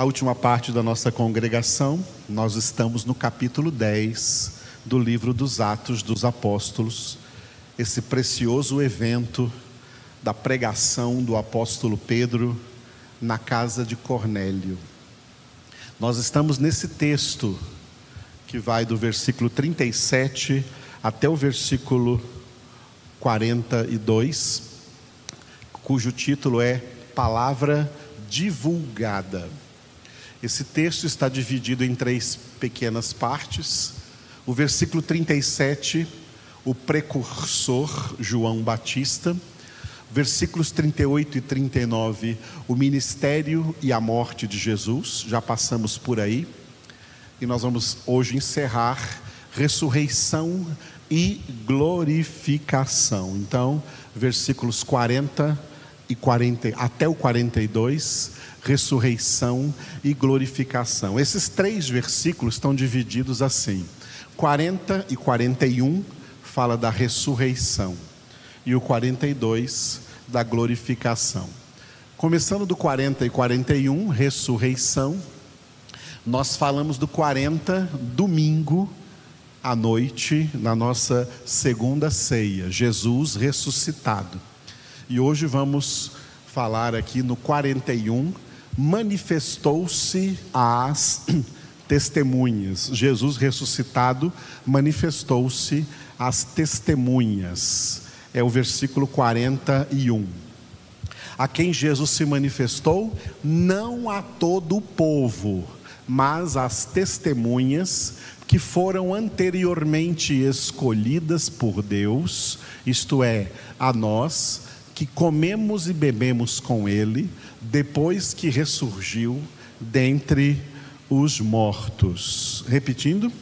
a última parte da nossa congregação, nós estamos no capítulo 10 do livro dos Atos dos Apóstolos, esse precioso evento da pregação do apóstolo Pedro na casa de Cornélio. Nós estamos nesse texto que vai do versículo 37 até o versículo 42, cujo título é Palavra Divulgada. Esse texto está dividido em três pequenas partes. O versículo 37, o precursor João Batista. Versículos 38 e 39, o ministério e a morte de Jesus, já passamos por aí. E nós vamos hoje encerrar ressurreição e glorificação. Então, versículos 40 e 40 até o 42, ressurreição e glorificação. Esses três versículos estão divididos assim: 40 e 41 fala da ressurreição e o 42 da glorificação. Começando do 40 e 41, ressurreição, nós falamos do 40 domingo à noite na nossa segunda ceia, Jesus ressuscitado. E hoje vamos falar aqui no 41, manifestou-se às testemunhas. Jesus ressuscitado manifestou-se às testemunhas. É o versículo 41. A quem Jesus se manifestou, não a todo o povo, mas às testemunhas que foram anteriormente escolhidas por Deus, isto é, a nós, que comemos e bebemos com Ele, depois que ressurgiu dentre os mortos. Repetindo,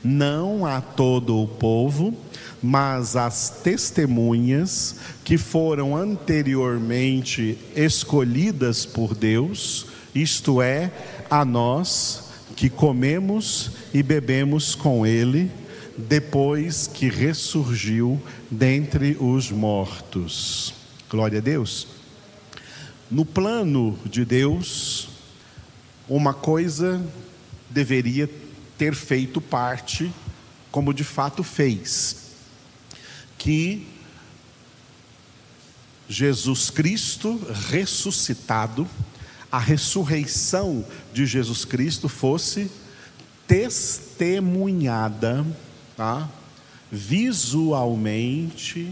não a todo o povo, mas as testemunhas que foram anteriormente escolhidas por Deus, isto é, a nós que comemos e bebemos com Ele, depois que ressurgiu dentre os mortos. Glória a Deus. No plano de Deus, uma coisa deveria ter feito parte, como de fato fez, que Jesus Cristo ressuscitado, a ressurreição de Jesus Cristo fosse testemunhada tá? visualmente,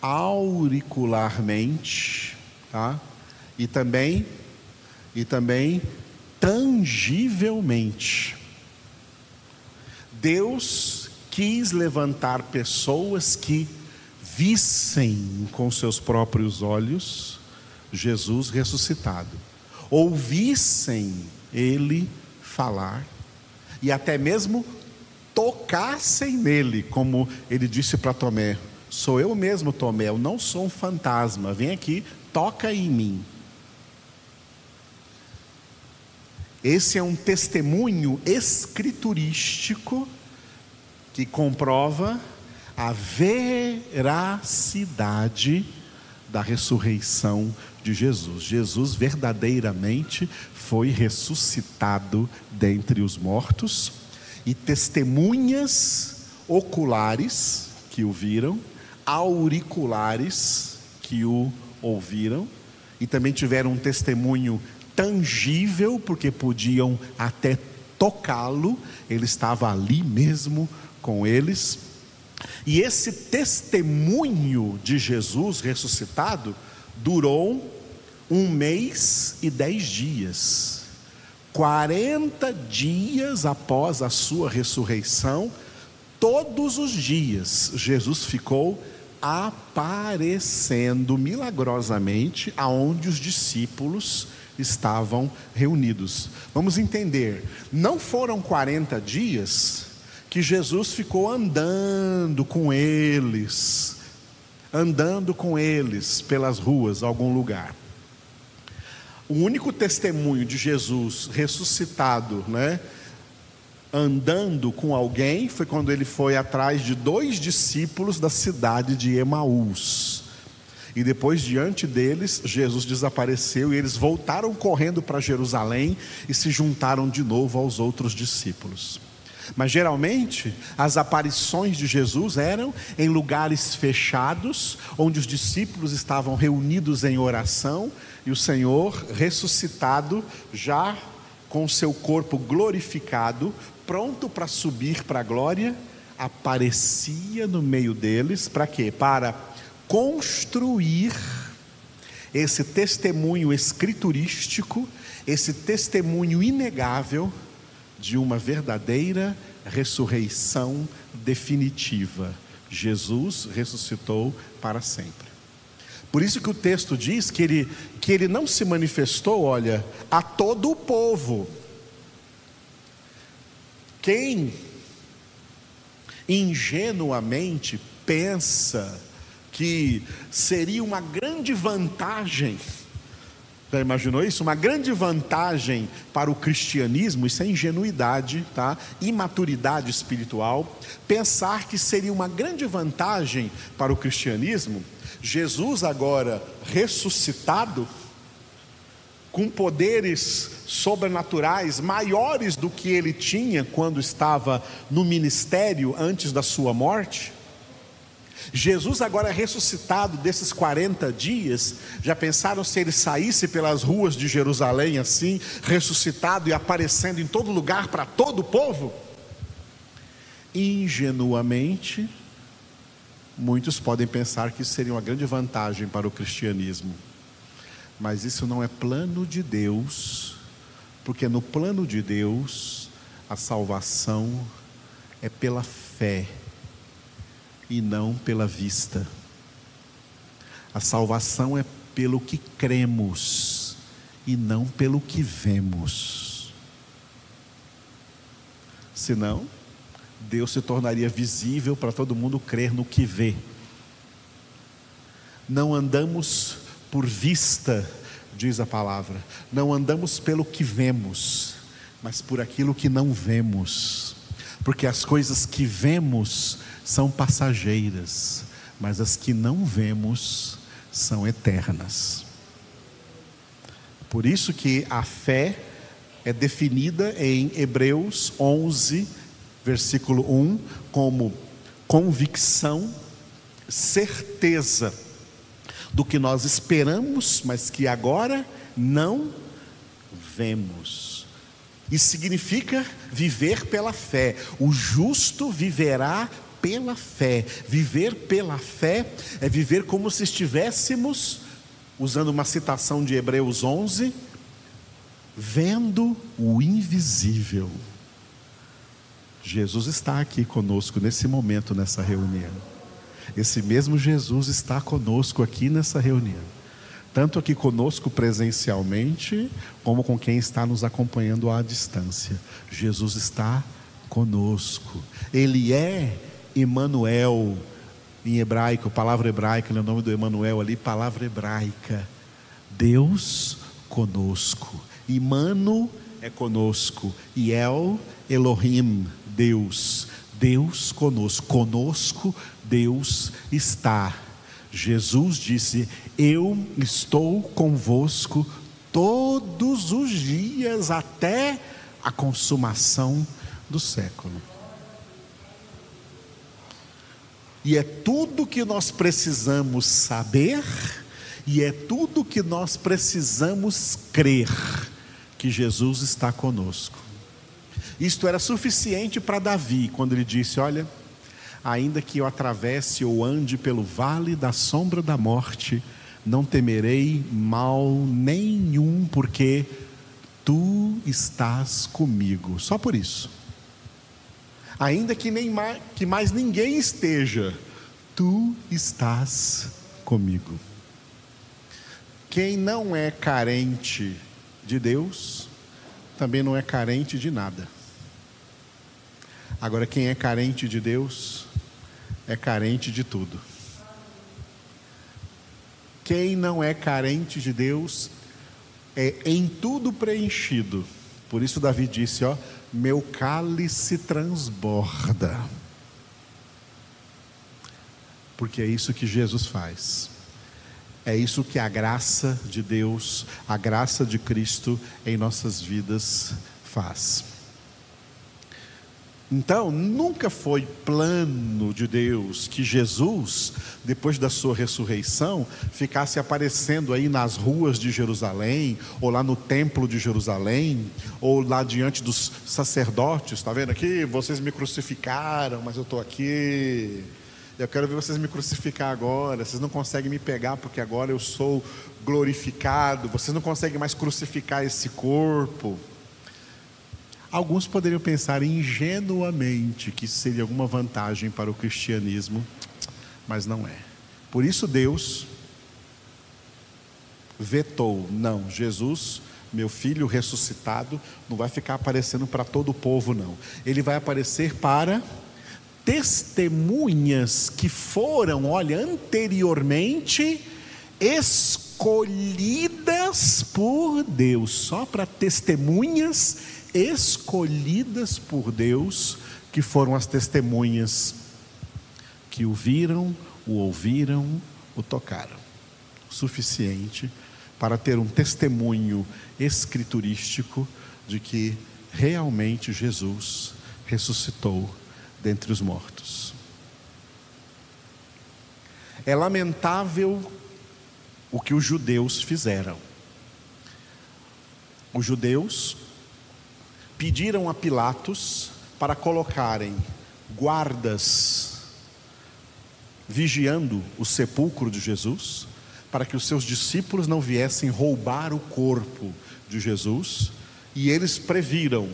auricularmente, tá? E também e também tangivelmente. Deus quis levantar pessoas que vissem com seus próprios olhos Jesus ressuscitado, ouvissem ele falar e até mesmo tocassem nele, como ele disse para Tomé: Sou eu mesmo, Tomé, eu não sou um fantasma, vem aqui, toca em mim. Esse é um testemunho escriturístico que comprova a veracidade da ressurreição de Jesus. Jesus verdadeiramente foi ressuscitado dentre os mortos e testemunhas oculares que o viram, auriculares que o ouviram, e também tiveram um testemunho tangível, porque podiam até tocá-lo, ele estava ali mesmo com eles. E esse testemunho de Jesus ressuscitado durou um mês e dez dias. 40 dias após a sua ressurreição, todos os dias, Jesus ficou aparecendo milagrosamente aonde os discípulos estavam reunidos. Vamos entender, não foram 40 dias que Jesus ficou andando com eles, andando com eles pelas ruas, algum lugar. O único testemunho de Jesus ressuscitado, né, andando com alguém, foi quando ele foi atrás de dois discípulos da cidade de Emaús. E depois, diante deles, Jesus desapareceu e eles voltaram correndo para Jerusalém e se juntaram de novo aos outros discípulos. Mas geralmente as aparições de Jesus eram em lugares fechados, onde os discípulos estavam reunidos em oração e o Senhor ressuscitado, já com seu corpo glorificado, pronto para subir para a glória, aparecia no meio deles, para quê? Para construir esse testemunho escriturístico, esse testemunho inegável de uma verdadeira ressurreição definitiva. Jesus ressuscitou para sempre. Por isso que o texto diz que ele, que ele não se manifestou, olha, a todo o povo. Quem ingenuamente pensa que seria uma grande vantagem. Já imaginou isso? Uma grande vantagem para o cristianismo, isso é ingenuidade, tá? imaturidade espiritual. Pensar que seria uma grande vantagem para o cristianismo, Jesus agora ressuscitado, com poderes sobrenaturais maiores do que ele tinha quando estava no ministério antes da sua morte Jesus agora ressuscitado desses 40 dias, já pensaram se ele saísse pelas ruas de Jerusalém assim, ressuscitado e aparecendo em todo lugar para todo o povo? Ingenuamente, muitos podem pensar que isso seria uma grande vantagem para o cristianismo. Mas isso não é plano de Deus, porque no plano de Deus, a salvação é pela fé e não pela vista. A salvação é pelo que cremos e não pelo que vemos. Senão, Deus se tornaria visível para todo mundo crer no que vê. Não andamos por vista, diz a palavra, não andamos pelo que vemos, mas por aquilo que não vemos, porque as coisas que vemos são passageiras, mas as que não vemos são eternas. Por isso que a fé é definida em Hebreus 11, versículo 1, como convicção, certeza do que nós esperamos, mas que agora não vemos. Isso significa viver pela fé. O justo viverá pela fé. Viver pela fé é viver como se estivéssemos, usando uma citação de Hebreus 11, vendo o invisível. Jesus está aqui conosco nesse momento, nessa reunião. Esse mesmo Jesus está conosco aqui nessa reunião. Tanto aqui conosco presencialmente, como com quem está nos acompanhando à distância. Jesus está conosco. Ele é Emanuel, em hebraico, palavra hebraica, no nome do Emanuel ali, palavra hebraica. Deus conosco. Imano é conosco. E El, Elohim, Deus. Deus conosco. Conosco Deus está. Jesus disse: Eu estou convosco todos os dias até a consumação do século. E é tudo que nós precisamos saber, e é tudo que nós precisamos crer que Jesus está conosco. Isto era suficiente para Davi, quando ele disse: Olha, ainda que eu atravesse ou ande pelo vale da sombra da morte, não temerei mal nenhum, porque tu estás comigo. Só por isso ainda que, nem mais, que mais ninguém esteja, tu estás comigo. Quem não é carente de Deus, também não é carente de nada. Agora, quem é carente de Deus, é carente de tudo. Quem não é carente de Deus, é em tudo preenchido. Por isso, Davi disse: Ó, meu cálice transborda. Porque é isso que Jesus faz. É isso que a graça de Deus, a graça de Cristo em nossas vidas faz. Então, nunca foi plano de Deus que Jesus, depois da sua ressurreição, ficasse aparecendo aí nas ruas de Jerusalém, ou lá no templo de Jerusalém, ou lá diante dos sacerdotes. Está vendo aqui? Vocês me crucificaram, mas eu estou aqui. Eu quero ver vocês me crucificar agora. Vocês não conseguem me pegar porque agora eu sou glorificado. Vocês não conseguem mais crucificar esse corpo. Alguns poderiam pensar ingenuamente que isso seria alguma vantagem para o cristianismo, mas não é. Por isso Deus vetou, não, Jesus, meu filho ressuscitado, não vai ficar aparecendo para todo o povo, não. Ele vai aparecer para testemunhas que foram, olha, anteriormente escolhidas por Deus, só para testemunhas escolhidas por Deus, que foram as testemunhas que o viram, o ouviram, o tocaram. Suficiente para ter um testemunho escriturístico de que realmente Jesus ressuscitou dentre os mortos. É lamentável o que os judeus fizeram. Os judeus pediram a Pilatos para colocarem guardas vigiando o sepulcro de Jesus, para que os seus discípulos não viessem roubar o corpo de Jesus, e eles previram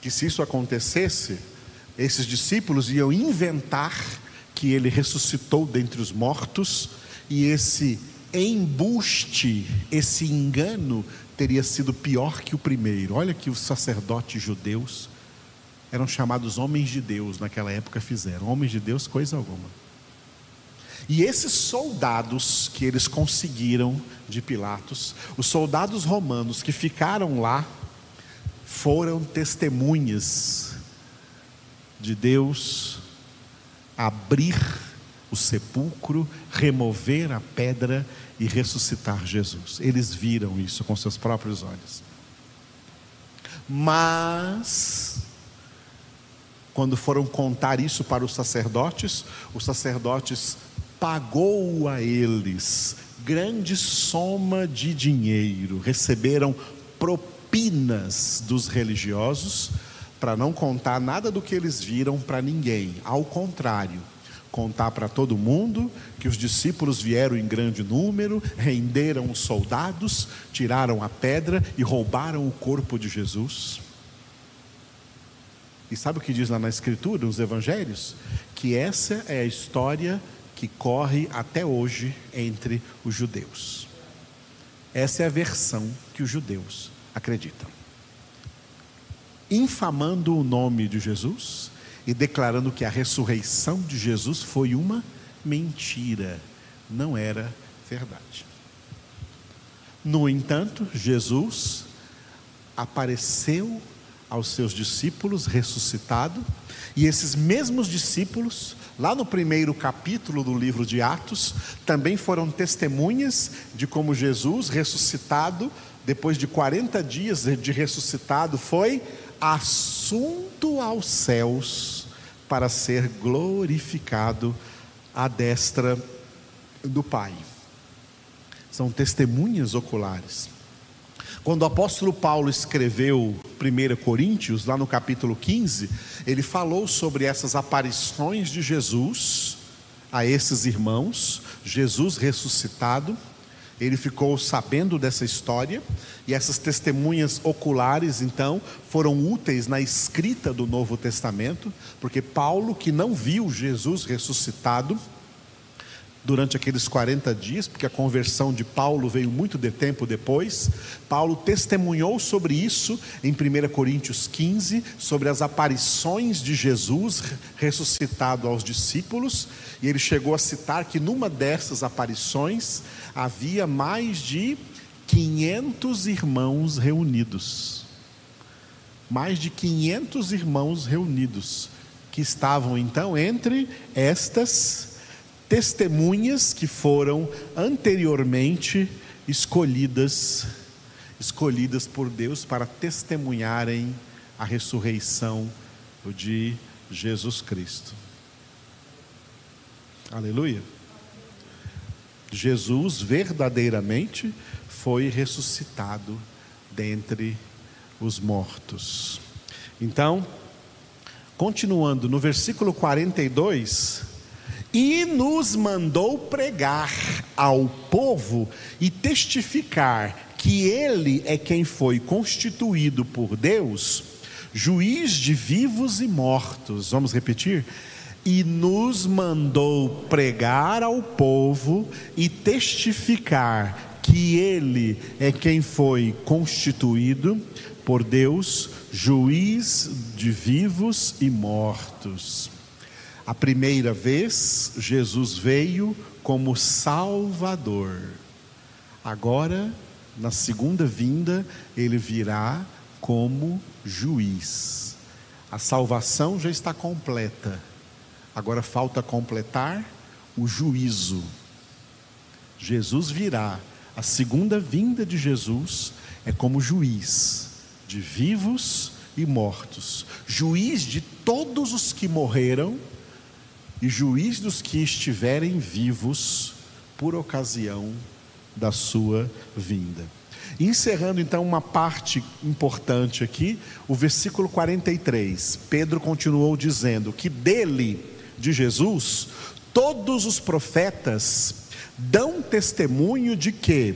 que se isso acontecesse, esses discípulos iam inventar que ele ressuscitou dentre os mortos, e esse embuste, esse engano teria sido pior que o primeiro. Olha que os sacerdotes judeus eram chamados homens de Deus naquela época fizeram. Homens de Deus, coisa alguma. E esses soldados que eles conseguiram de Pilatos, os soldados romanos que ficaram lá, foram testemunhas de Deus abrir o sepulcro, remover a pedra e ressuscitar Jesus. Eles viram isso com seus próprios olhos. Mas, quando foram contar isso para os sacerdotes, os sacerdotes pagou a eles grande soma de dinheiro, receberam propinas dos religiosos para não contar nada do que eles viram para ninguém. Ao contrário, contar para todo mundo que os discípulos vieram em grande número, renderam os soldados, tiraram a pedra e roubaram o corpo de Jesus. E sabe o que diz lá na Escritura, nos Evangelhos? Que essa é a história que corre até hoje entre os judeus. Essa é a versão que os judeus acreditam. Infamando o nome de Jesus, e declarando que a ressurreição de Jesus foi uma mentira, não era verdade. No entanto, Jesus apareceu aos seus discípulos ressuscitado, e esses mesmos discípulos, lá no primeiro capítulo do livro de Atos, também foram testemunhas de como Jesus ressuscitado, depois de 40 dias de ressuscitado, foi assunto aos céus para ser glorificado à destra do Pai. São testemunhas oculares. Quando o apóstolo Paulo escreveu 1 Coríntios, lá no capítulo 15, ele falou sobre essas aparições de Jesus a esses irmãos, Jesus ressuscitado ele ficou sabendo dessa história e essas testemunhas oculares, então, foram úteis na escrita do Novo Testamento, porque Paulo, que não viu Jesus ressuscitado, durante aqueles 40 dias, porque a conversão de Paulo veio muito de tempo depois. Paulo testemunhou sobre isso em 1 Coríntios 15, sobre as aparições de Jesus ressuscitado aos discípulos, e ele chegou a citar que numa dessas aparições havia mais de 500 irmãos reunidos. Mais de 500 irmãos reunidos, que estavam então entre estas testemunhas que foram anteriormente escolhidas, escolhidas por Deus para testemunharem a ressurreição de Jesus Cristo. Aleluia. Jesus verdadeiramente foi ressuscitado dentre os mortos. Então, continuando no versículo 42, e nos mandou pregar ao povo e testificar que ele é quem foi constituído por Deus, juiz de vivos e mortos. Vamos repetir? E nos mandou pregar ao povo e testificar que ele é quem foi constituído por Deus, juiz de vivos e mortos. A primeira vez, Jesus veio como Salvador. Agora, na segunda vinda, ele virá como juiz. A salvação já está completa. Agora falta completar o juízo. Jesus virá. A segunda vinda de Jesus é como juiz de vivos e mortos, juiz de todos os que morreram e juiz dos que estiverem vivos por ocasião da sua vinda. Encerrando então uma parte importante aqui, o versículo 43. Pedro continuou dizendo que dele, de Jesus, todos os profetas dão testemunho de que,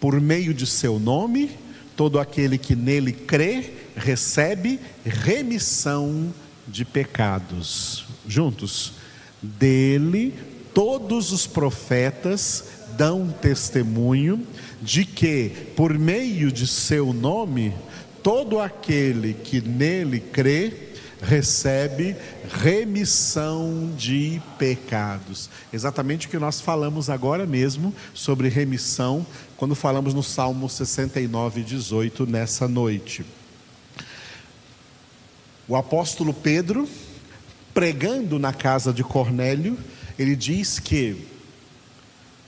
por meio de seu nome, todo aquele que nele crê recebe remissão de pecados. Juntos dele, todos os profetas dão testemunho de que, por meio de seu nome, todo aquele que nele crê, recebe remissão de pecados. Exatamente o que nós falamos agora mesmo sobre remissão, quando falamos no Salmo 69, 18, nessa noite. O apóstolo Pedro pregando na casa de Cornélio, ele diz que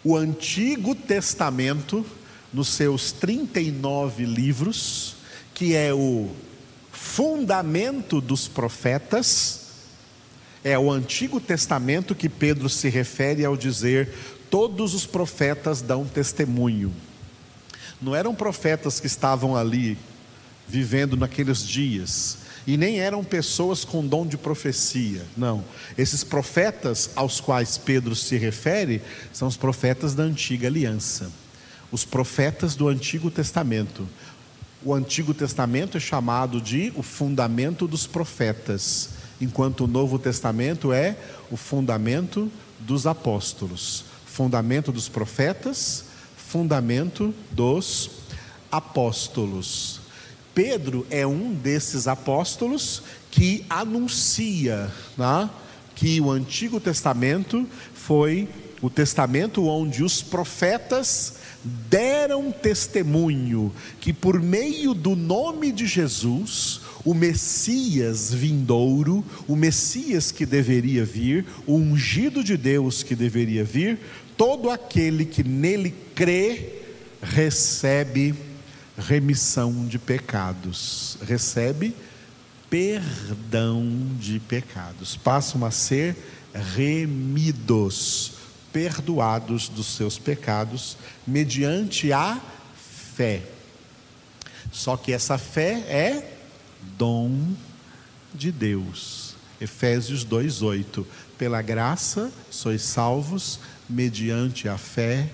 o Antigo Testamento, nos seus 39 livros, que é o fundamento dos profetas, é o Antigo Testamento que Pedro se refere ao dizer: todos os profetas dão testemunho. Não eram profetas que estavam ali vivendo naqueles dias, e nem eram pessoas com dom de profecia, não. Esses profetas aos quais Pedro se refere são os profetas da antiga aliança, os profetas do Antigo Testamento. O Antigo Testamento é chamado de o fundamento dos profetas, enquanto o Novo Testamento é o fundamento dos apóstolos, fundamento dos profetas, fundamento dos apóstolos. Pedro é um desses apóstolos que anuncia né, que o Antigo Testamento foi o testamento onde os profetas deram testemunho que por meio do nome de Jesus, o Messias vindouro, o Messias que deveria vir, o ungido de Deus que deveria vir, todo aquele que nele crê recebe remissão de pecados, recebe perdão de pecados, passam a ser remidos, perdoados dos seus pecados, mediante a fé. Só que essa fé é dom de Deus. Efésios 2:8. Pela graça sois salvos mediante a fé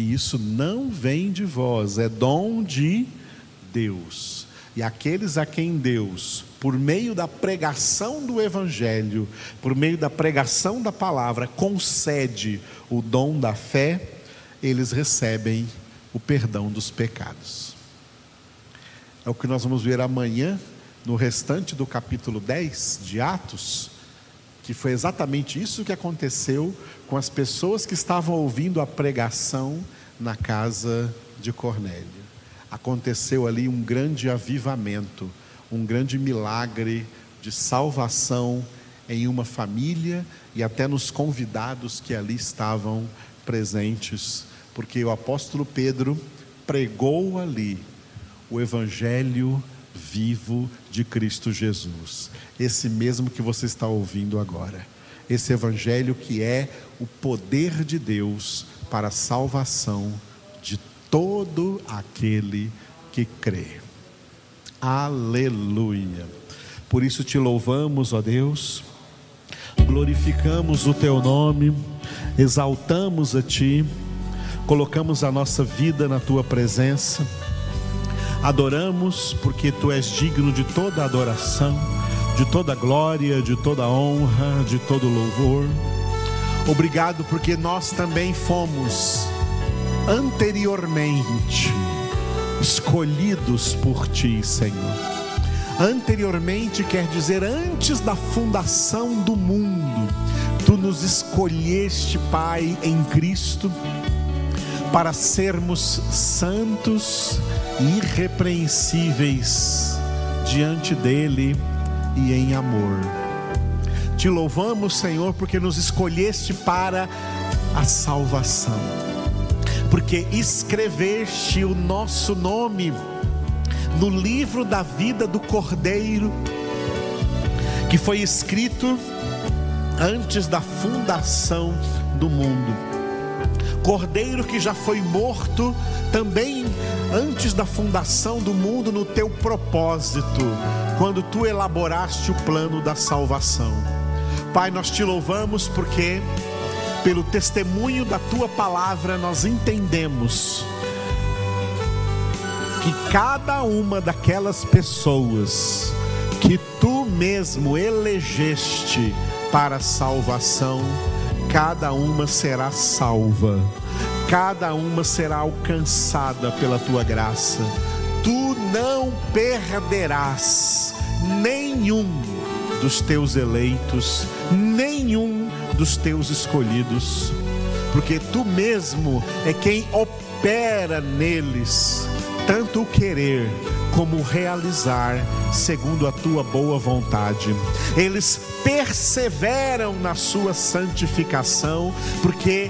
e isso não vem de vós, é dom de Deus. E aqueles a quem Deus, por meio da pregação do Evangelho, por meio da pregação da palavra, concede o dom da fé, eles recebem o perdão dos pecados. É o que nós vamos ver amanhã, no restante do capítulo 10 de Atos, que foi exatamente isso que aconteceu com as pessoas que estavam ouvindo a pregação na casa de Cornélio. Aconteceu ali um grande avivamento, um grande milagre de salvação em uma família e até nos convidados que ali estavam presentes, porque o apóstolo Pedro pregou ali o evangelho vivo de Cristo Jesus, esse mesmo que você está ouvindo agora. Esse evangelho que é o poder de Deus para a salvação de todo aquele que crê. Aleluia. Por isso te louvamos, ó Deus, glorificamos o teu nome, exaltamos a ti, colocamos a nossa vida na tua presença, adoramos porque tu és digno de toda adoração, de toda glória, de toda honra, de todo louvor. Obrigado porque nós também fomos anteriormente escolhidos por ti, Senhor. Anteriormente quer dizer antes da fundação do mundo, tu nos escolheste, Pai, em Cristo, para sermos santos irrepreensíveis diante dele e em amor. Te louvamos, Senhor, porque nos escolheste para a salvação porque escreveste o nosso nome no livro da vida do Cordeiro, que foi escrito antes da fundação do mundo. Cordeiro que já foi morto também antes da fundação do mundo no teu propósito, quando tu elaboraste o plano da salvação. Pai, nós te louvamos porque pelo testemunho da tua palavra, nós entendemos que cada uma daquelas pessoas que tu mesmo elegeste para a salvação, cada uma será salva, cada uma será alcançada pela tua graça. Tu não perderás nenhum dos teus eleitos, nenhum dos teus escolhidos, porque tu mesmo é quem opera neles, tanto querer como realizar, segundo a tua boa vontade. Eles perseveram na sua santificação, porque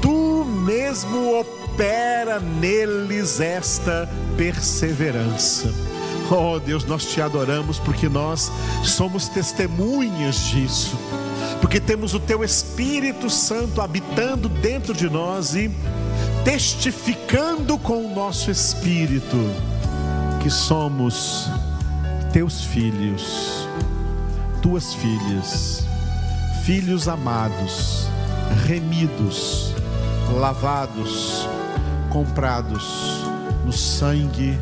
tu mesmo opera neles esta perseverança. Oh Deus, nós te adoramos porque nós somos testemunhas disso porque temos o Teu Espírito Santo habitando dentro de nós e testificando com o nosso espírito que somos Teus filhos, Tuas filhas, filhos amados, remidos, lavados, comprados no sangue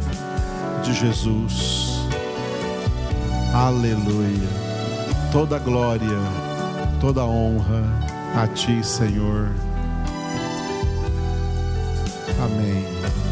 de Jesus. Aleluia. Toda glória toda honra a Ti, Senhor. Amém.